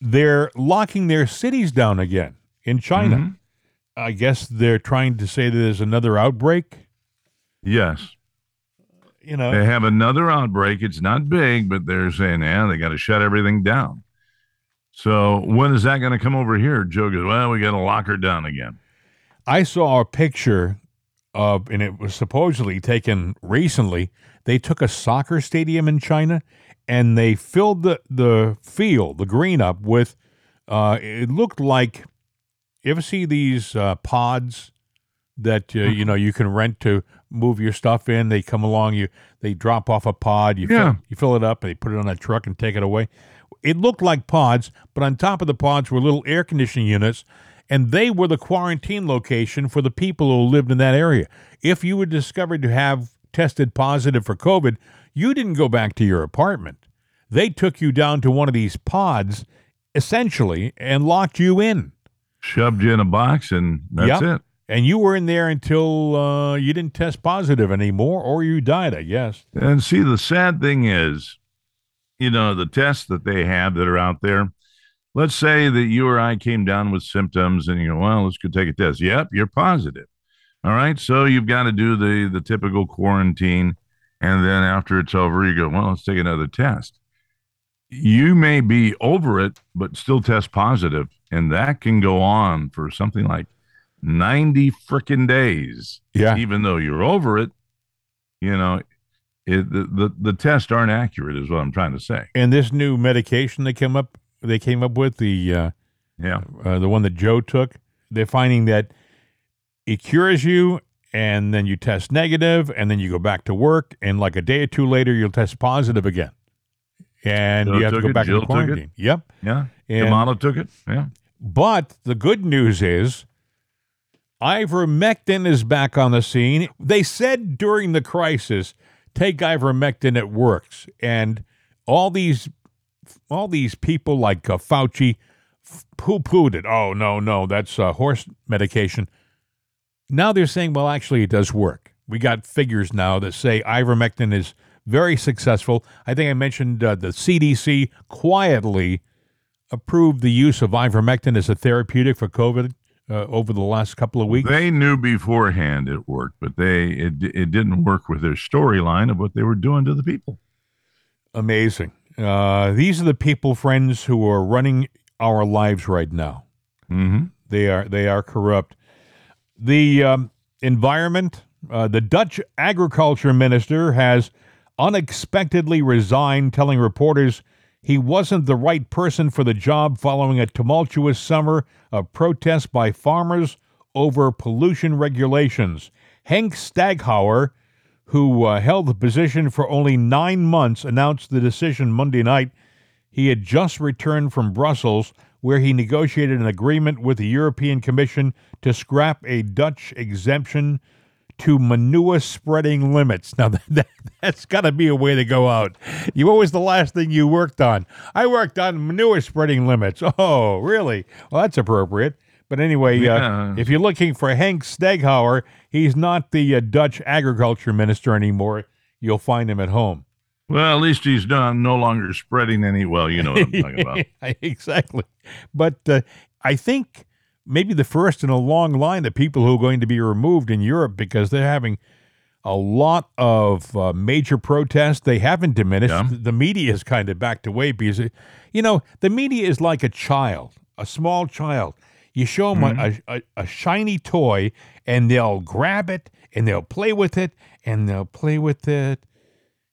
They're locking their cities down again in China. I guess they're trying to say that there's another outbreak. Yes. You know, They have another outbreak. It's not big, but they're saying, yeah, they got to shut everything down. So when is that going to come over here? Joe goes, well, we got to lock her down again. I saw a picture of, and it was supposedly taken recently. They took a soccer stadium in China and they filled the, the field, the green up with, uh, it looked like, you ever see these uh, pods that, uh, you know, you can rent to move your stuff in? They come along, you they drop off a pod, you, Yeah. fill, you fill it up, and they put it on a truck and take it away. It looked like pods, but on top of the pods were little air conditioning units and they were the quarantine location for the people who lived in that area. If you were discovered to have tested positive for COVID, you didn't go back to your apartment. They took you down to one of these pods, essentially, and locked you in. Shoved you in a box, and that's Yep. it. And you were in there until uh, you didn't test positive anymore, or you died, I guess. And see, the sad thing is, you know, the tests that they have that are out there. Let's say that you or I came down with symptoms, and you go, "Well, let's go take a test." Yep, you're positive. All right, so you've got to do the the typical quarantine, and then after it's over, you go, "Well, let's take another test." You may be over it, but still test positive, and that can go on for something like ninety freaking days Yeah. even though you're over it, you know, it, the, the the tests aren't accurate, is what I'm trying to say. And this new medication they came up they came up with the uh, Yeah, uh, the one that Joe took, they're finding that it cures you and then you test negative and then you go back to work and like a day or two later you'll test positive again. And Joe you have to go it, back Jill into quarantine. Yep. yeah. And- Kamala took it. Yeah, But the good news is ivermectin is back on the scene. They said during the crisis, take ivermectin, it works. And all these all these people like uh, Fauci poo pooed it. Oh, no, no, that's uh, horse medication. Now they're saying, well, actually, it does work. We got figures now that say ivermectin is very successful. I think I mentioned uh, the CDC quietly approved the use of ivermectin as a therapeutic for COVID uh, over the last couple of weeks. They knew beforehand it worked, but they it, it didn't work with their storyline of what they were doing to the people. Amazing. Uh, these are the people, friends, who are running our lives right now. Mm-hmm. They are they are corrupt. The um, environment. Uh, the Dutch agriculture minister has unexpectedly resigned, telling reporters he wasn't the right person for the job following a tumultuous summer of protests by farmers over pollution regulations. Henk Staghouwer, who uh, held the position for only nine months, announced the decision Monday night. He had just returned from Brussels, where he negotiated an agreement with the European Commission to scrap a Dutch exemption to manure spreading limits. Now, that, that, has got to be a way to go out. You, what was the last thing you worked on? I worked on manure spreading limits. Oh, really? Well, that's appropriate. But anyway, Yeah. uh, if you're looking for Hank Steghauer, he's not the uh, Dutch agriculture minister anymore. You'll find him at home. Well, at least he's done no longer spreading any. Well, you know what I'm talking about. exactly. But uh, I think maybe the first in a long line of people who are going to be removed in Europe because they're having a lot of uh, major protests. They haven't diminished. Yeah. The media has kind of backed away because, you know, the media is like a child, a small child. You show them a, a, a shiny toy and they'll grab it and they'll play with it and they'll play with it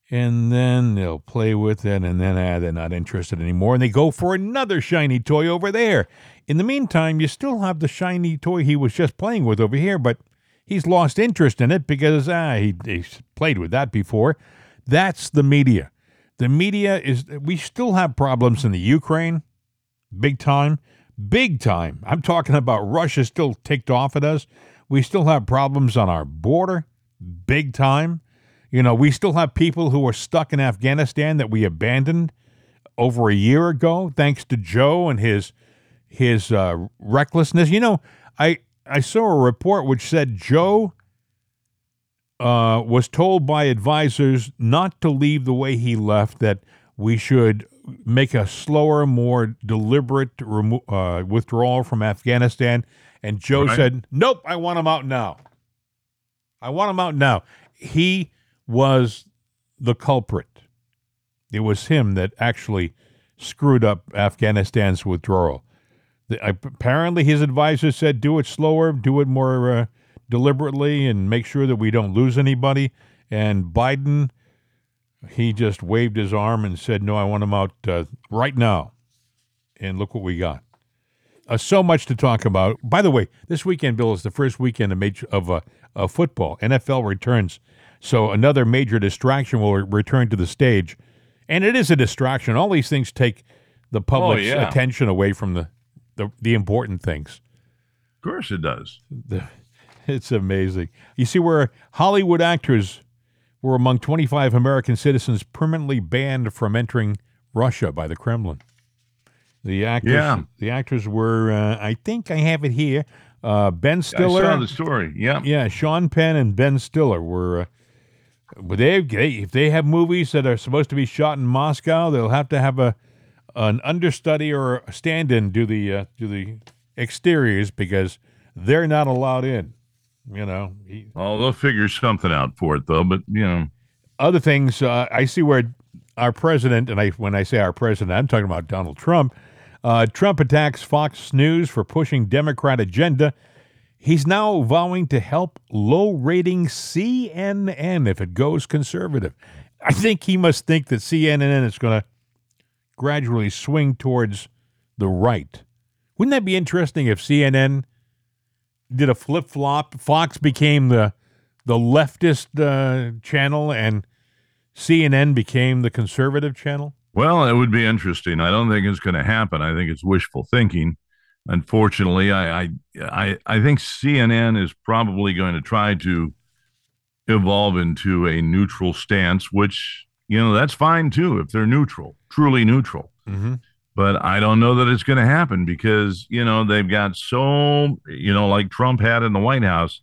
and then they'll play with it, and then ah, they're not interested anymore, and they go for another shiny toy over there. In the meantime, you still have the shiny toy he was just playing with over here, but he's lost interest in it because ah, he, he's played with that before. That's the media. The media is. We still have problems in the Ukraine, big time, big time. I'm talking about Russia still ticked off at us. We still have problems on our border, big time. You know, we still have people who are stuck in Afghanistan that we abandoned over a year ago, thanks to Joe and his his uh, recklessness. You know, I I saw a report which said Joe uh, was told by advisors not to leave the way he left. That we should make a slower, more deliberate remo- uh, withdrawal from Afghanistan. And Joe Right. said, "Nope, I want him out now. I want him out now." He was the culprit. It was him that actually screwed up Afghanistan's withdrawal. The, apparently, his advisor said, "Do it slower, do it more uh, deliberately, and make sure that we don't lose anybody." And Biden, he just waved his arm and said, "No, I want him out uh, right now." And look what we got. Uh, so much to talk about. By the way, this weekend, Bill, is the first weekend of, major, of uh, football. NFL returns, so another major distraction will return to the stage, and it is a distraction. All these things take the public's yeah. attention away from the, the the important things. Of course, it does. It's amazing. You see, where Hollywood actors were among 25 American citizens permanently banned from entering Russia by the Kremlin. The actors, Yeah. the actors were, uh, I think I have it here. Uh, ben I Stiller, saw the story. Yeah. yeah, Sean Penn and Ben Stiller were. Uh, but they, they, if they have movies that are supposed to be shot in Moscow, they'll have to have a an understudy or a stand-in do the uh, do the exteriors because they're not allowed in. You know, he, Oh, they'll figure something out for it, though. But you know, other things uh, I see where our president, and I when I say our president, I'm talking about Donald Trump. Uh, Trump attacks Fox News for pushing Democrat agenda. He's now vowing to help low-rating CNN if it goes conservative. I think he must think that CNN is going to gradually swing towards the right. Wouldn't that be interesting if CNN did a flip flop? Fox became the the leftist uh, channel and CNN became the conservative channel. well, it would be interesting. I don't think it's going to happen. I think it's wishful thinking. Unfortunately, I, I I I think CNN is probably going to try to evolve into a neutral stance, which you know that's fine too if they're neutral, truly neutral. Mm-hmm. but I don't know that it's going to happen because you know they've got so you know like Trump had in the White House,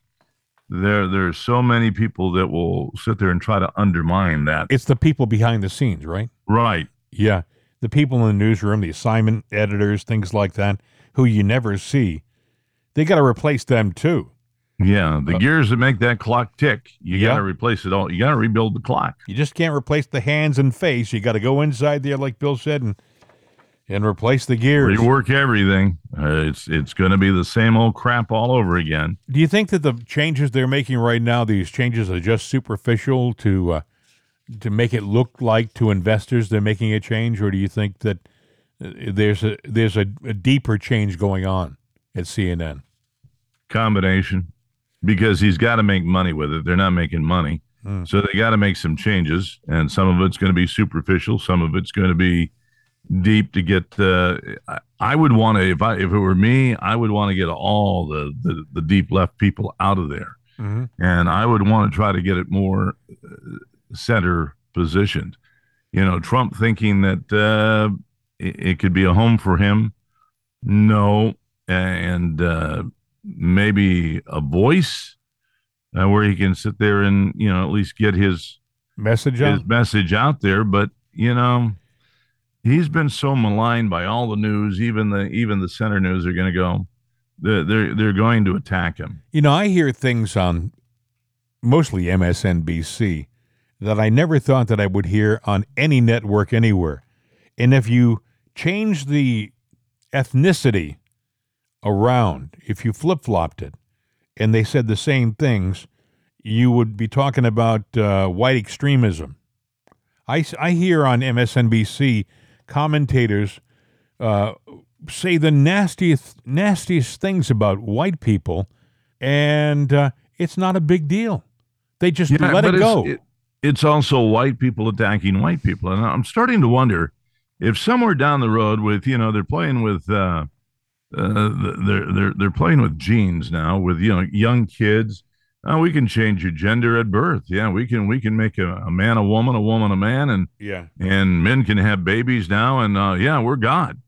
there there's so many people that will sit there and try to undermine that. It's the people behind the scenes, right? right. Yeah. The people in the newsroom, the assignment editors, things like that, who you never see. They got to replace them too. Yeah, the Uh, gears that make that clock tick, you Yeah. got to replace it all. You got to rebuild the clock. You just can't replace the hands and face. You got to go inside there, like Bill said, and and replace the gears. Rework everything. Uh, it's it's going to be the same old crap all over again. Do you think that the changes they're making right now, these changes are just superficial to uh, to make it look like to investors they're making a change, or do you think that there's a there's a, a deeper change going on at CNN? Combination, because he's got to make money with it. They're not making money, Hmm. so they got to make some changes, and some of it's going to be superficial. Some of it's going to be deep to get. Uh, I, I would want to if I if it were me, I would want to get all the, the the deep left people out of there. Mm-hmm. and I would want to try to get it more uh, center positioned. You know, Trump thinking that uh, it, it could be a home for him. No, and uh, maybe a voice uh, where he can sit there and you know at least get his Message his on? message out there. But you know, he's been so maligned by all the news. Even the even the center news are going to go. They're they're, they're going to attack him. You know, I hear things on mostly MSNBC that I never thought that I would hear on any network anywhere. And if you change the ethnicity around, if you flip flopped it, and they said the same things, you would be talking about uh, white extremism. I, I hear on MSNBC commentators uh, say the nastiest nastiest things about white people, and uh, it's not a big deal. They just let it go. it- it's also white people attacking white people, and I'm starting to wonder if somewhere down the road, with you know, they're playing with, uh, uh, they're they're they're playing with genes now with you know young kids. Oh, we can change your gender at birth. Yeah, we can we can make a, a man a woman, a woman a man, and yeah, and men can have babies now, and uh, yeah, we're God.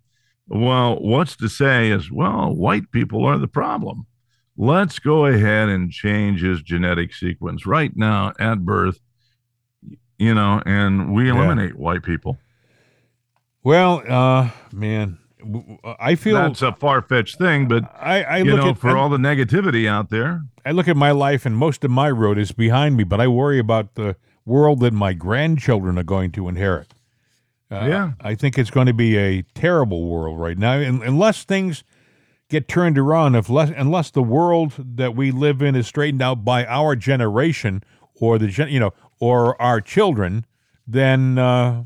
Well, what's to say is, well, white people are the problem. Let's go ahead and change his genetic sequence right now at birth, you know, and we Yeah. eliminate white people. Well, uh, man, I feel That's a far fetched thing, but I, I you look know, at for I, all the negativity out there, I look at my life, and most of my road is behind me. But I worry about the world that my grandchildren are going to inherit. Uh, Yeah. I think it's going to be a terrible world right now, unless things get turned around. If less, unless the world that we live in is straightened out by our generation or the gen, you know, or our children, then uh,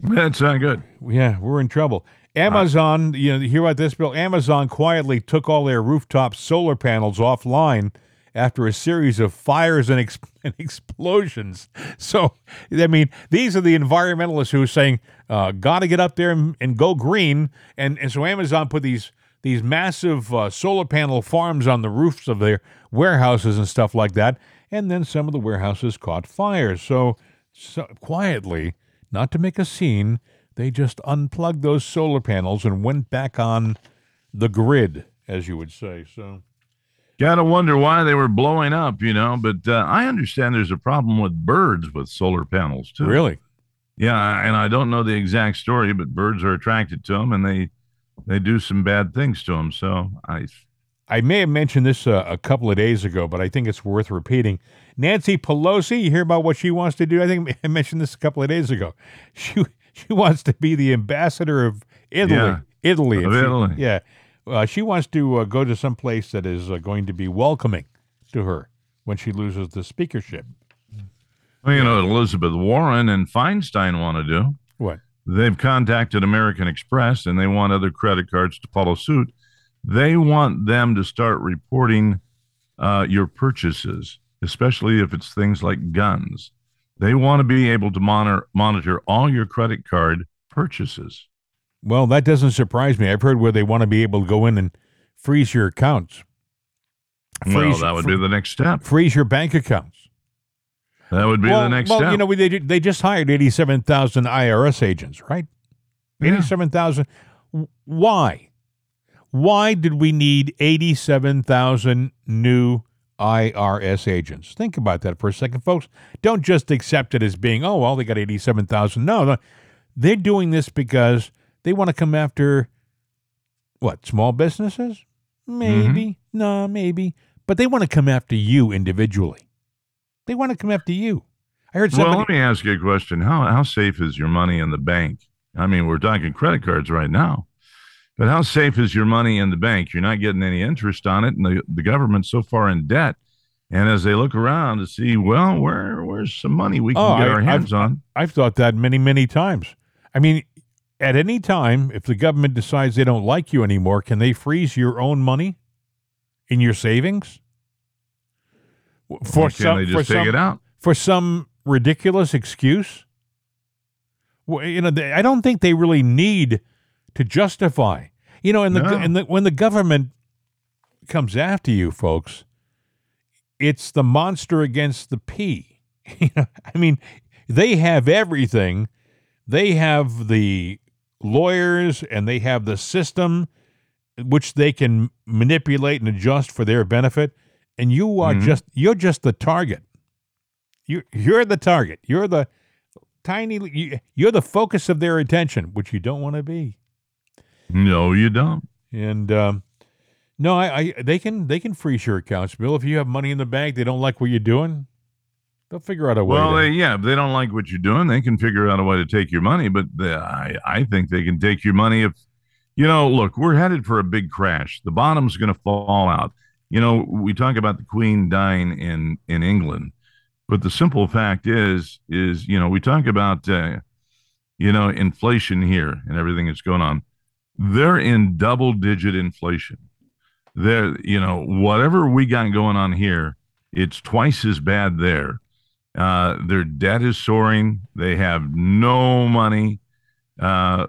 that's not good. yeah, we're in trouble. Amazon, you know, hear about this, Bill? Amazon quietly took all their rooftop solar panels offline after a series of fires and, ex- and explosions. So, I mean, these are the environmentalists who are saying, uh, got to get up there and, and go green. And, and so Amazon put these these massive uh, solar panel farms on the roofs of their warehouses and stuff like that. And then some of the warehouses caught fire. So, so quietly, not to make a scene, they just unplugged those solar panels and went back on the grid, as you would say. So, Gotta wonder why they were blowing up, you know. But uh, I understand there's a problem with birds with solar panels too. really, Yeah, and I don't know the exact story, but birds are attracted to them, and they they do some bad things to them. So I, I may have mentioned this uh, a couple of days ago, but I think it's worth repeating. Nancy Pelosi, you hear about what she wants to do? I think I mentioned this a couple of days ago. She she wants to be the ambassador of Italy. Yeah, Italy, of she- Italy. Yeah, uh, she wants to uh, go to some place that is uh, going to be welcoming to her when she loses the speakership. well, you know, what Elizabeth Warren and Feinstein want to do. What? They've contacted American Express, and they want other credit cards to follow suit. They want them to start reporting uh, your purchases, especially if it's things like guns. They want to be able to monitor monitor all your credit card purchases. Well, that doesn't surprise me. I've heard where they want to be able to go in and freeze your accounts, well, Freeze- that would fr- be the next step. freeze your bank accounts. That would be well, the next well, step. you know, they they just hired eighty-seven thousand IRS agents, right? Yeah. Eighty-seven thousand. Why? Why did we need eighty-seven thousand new IRS agents. Think about that for a second, folks. Don't just accept it as being, oh, well, they got 87,000. No, no, they're doing this because they want to come after what, small businesses? Maybe. Mm-hmm. No, maybe. But they want to come after you individually. They want to come after you. I heard Well, let me ask you a question. How how safe is your money in the bank? I mean, we're talking credit cards right now, but how safe is your money in the bank? You're not getting any interest on it, and the, the government's so far in debt. And as they look around to see, well, where where's some money we can Oh, get I- our hands I've- on? I've thought that many, many times. I mean, at any time, if the government decides they don't like you anymore, can they freeze your own money in your savings? For Why some, they for take some, it out? for some ridiculous excuse. Well, you know, they, I don't think they really need to justify. You know, and the, No. and the when the government comes after you, folks, it's the monster against the pea. you know, I mean, they have everything. They have the lawyers and they have the system which they can manipulate and adjust for their benefit and you are Mhm. just you're just the target you you're the target you're the tiny you, you're the focus of their attention which you don't want to be No, you don't. and um, no I, I they can they can freeze your accounts bill if you have money in the bank they don't like what you're doing they'll figure out a way Well, to- they, yeah, if they don't like what you're doing, they can figure out a way to take your money. But the, I, I think they can take your money if, you know, look, we're headed for a big crash. The bottom's going to fall out. You know, we talk about the Queen dying in in England, but the simple fact is, is you know, we talk about, uh, you know, inflation here and everything that's going on. They're in double digit inflation. They're, you know, whatever we got going on here, it's twice as bad there. Uh, their debt is soaring. They have no money. Uh,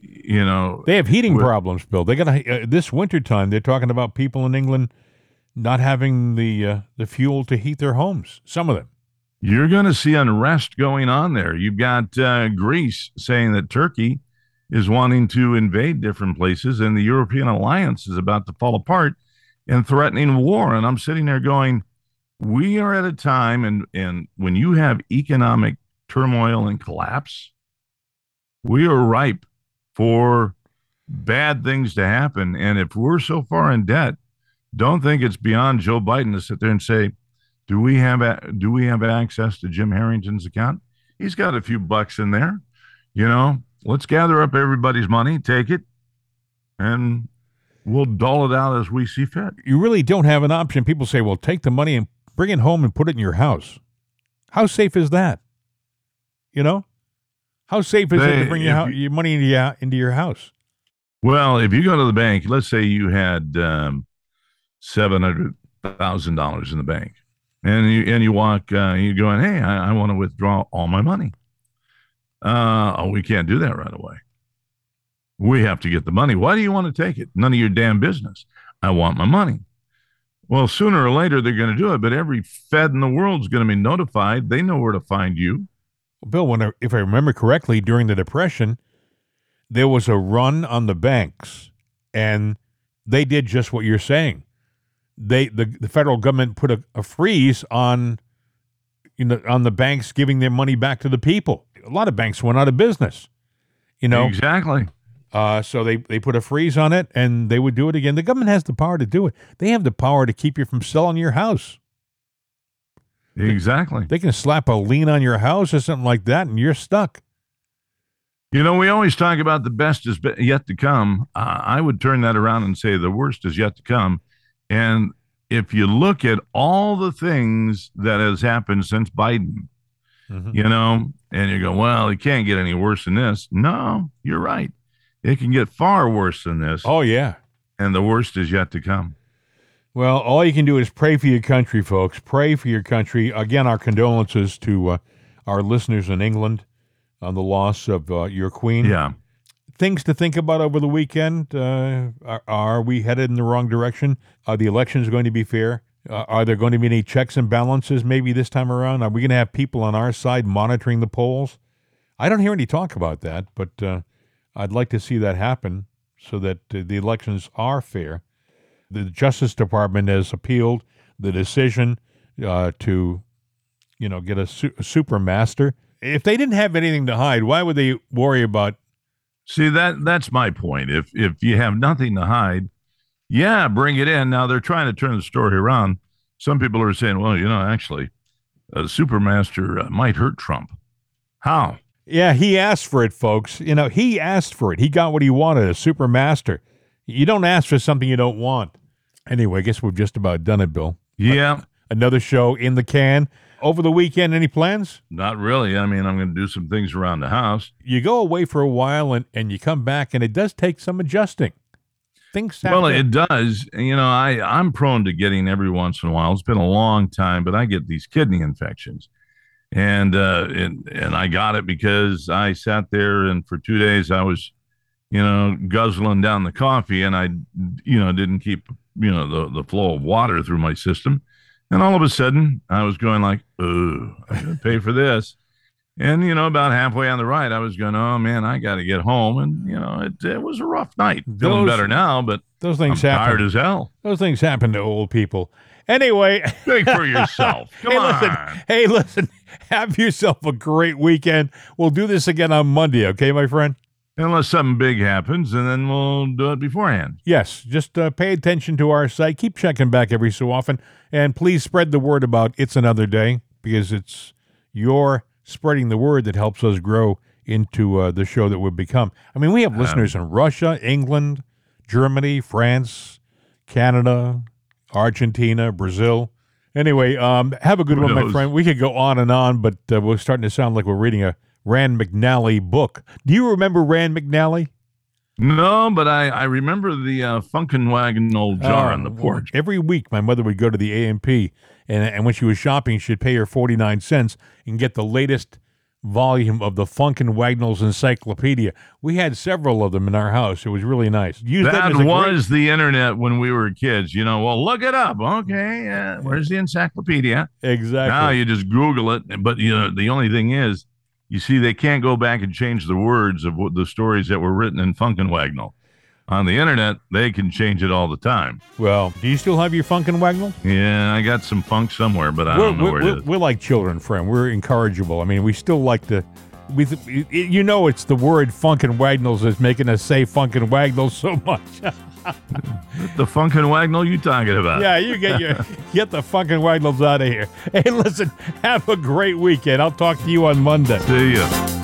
you know, They have heating problems, Bill. They got a, uh, this wintertime. They're talking about people in England not having the uh, the fuel to heat their homes. Some of them. you're going to see unrest going on there. You've got uh, Greece saying that Turkey is wanting to invade different places, and the European alliance is about to fall apart and threatening war. And I'm sitting there going, we are at a time, and and when you have economic turmoil and collapse, we are ripe for bad things to happen. And if we're so far in debt, don't think it's beyond Joe Biden to sit there and say, "Do we have a, do we have access to Jim Harrington's account? He's got a few bucks in there, you know. Let's gather up everybody's money, take it, and we'll dole it out as we see fit." You really don't have an option. People say, "Well, take the money and bring it home and put it in your house." How safe is that? You know, how safe is it to bring your, you- your money into your, into your house? Well, if you go to the bank, let's say you had um, seven hundred thousand dollars in the bank, and you and you walk, uh, you're going, "Hey, I, I want to withdraw all my money." Uh, oh, we can't do that right away. We have to get the money. Why do you want to take it? None of your damn business. I want my money. Well, sooner or later they're going to do it, but every Fed in the world is going to be notified. They know where to find you. Bill, when I, if I remember correctly, during the Depression, there was a run on the banks, and they did just what you're saying. They the, the federal government put a, a freeze on you know on the banks giving their money back to the people. A lot of banks went out of business. You know, exactly. uh, so they, they put a freeze on it and they would do it again. The government has the power to do it. They have the power to keep you from selling your house. Exactly. They can slap a lien on your house or something like that and you're stuck. You know, we always talk about the best is yet to come. Uh, I would turn that around and say the worst is yet to come. And if you look at all the things that has happened since Biden, Mhm. you know, and you go, well, it can't get any worse than this. No, you're right. It can get far worse than this. Oh, yeah. And the worst is yet to come. Well, all you can do is pray for your country, folks. Pray for your country. Again, our condolences to uh, our listeners in England on the loss of uh, your queen. Yeah. Things to think about over the weekend. Uh, are, are we headed in the wrong direction? Are the elections going to be fair? Uh, are there going to be any checks and balances maybe this time around? Are we going to have people on our side monitoring the polls? I don't hear any talk about that, but uh, I'd like to see that happen so that uh, the elections are fair. The Justice Department has appealed the decision uh, to, you know, get a, su- a super master. If they didn't have anything to hide, why would they worry about? See that that's my point. If if you have nothing to hide, yeah, bring it in. Now they're trying to turn the story around. Some people are saying, well, you know, actually, a supermaster uh, might hurt Trump. How? Yeah, he asked for it, folks. You know, he asked for it. He got what he wanted, a super master. You don't ask for something you don't want. Anyway, I guess we've just about done it, Bill. Yeah, Another show in the can. Over the weekend, any plans? not really. I mean, I'm going to do some things around the house. You go away for a while and, and you come back, and it does take some adjusting. Things have Well, it does. You know, I I'm prone to getting every once in a while. It's been a long time, but I get these kidney infections, and uh, and and I got it because I sat there and for two days I was, you know, guzzling down the coffee, and I, you know, didn't keep you know the the flow of water through my system, and all of a sudden I was going like, oh, I'm gonna pay for this. And you know, about halfway on the ride, I was going, "Oh man, I got to get home." And you know, it, it was a rough night. Feeling Those- better now, but those I'm things tired happen. as hell. Those things happen to old people. Anyway, Think for yourself. Come hey, on. listen. Hey, listen. Have yourself a great weekend. We'll do this again on Monday, okay, my friend? Unless something big happens, and then we'll do it beforehand. Yes, just uh, pay attention to our site. Keep checking back every so often. And please spread the word about It's Another Day because it's your spreading the word that helps us grow into uh, the show that we've become. I mean, we have listeners in Russia, England, Germany, France, Canada, Argentina, Brazil. Anyway, um, have a good one, my friend. We could go on and on, but uh, we're starting to sound like we're reading a Rand McNally book. Do you remember Rand McNally? No, but I, I remember the uh, Funkenwagen old jar on the porch. Every week, my mother would go to the A&P, and, and when she was shopping, she'd pay her 49 cents and get the latest volume of the Funk and Wagnalls Encyclopedia. We had several of them in our house. It was really nice. Use That as a great- was the internet when we were kids. You know, well, look it up. Okay, uh, where's the encyclopedia? exactly. Now you just Google it. But you know, the only thing is, you see, they can't go back and change the words of what the stories that were written in Funk and Wagnall. On the internet, they can change it all the time. well, do you still have your Funk and Wagnall? Yeah, I got some funk somewhere, but I we're, don't know where it we're, is. we're like children, friend. We're incorrigible. I mean, we still like to. We, you know, it's the word Funk and Wagnalls that's making us say Funk and Wagnalls so much. The Funk and Wagnall you talking about? Yeah, you get your get the fucking Wagnalls out of here. Hey, listen, have a great weekend. I'll talk to you on Monday. See ya.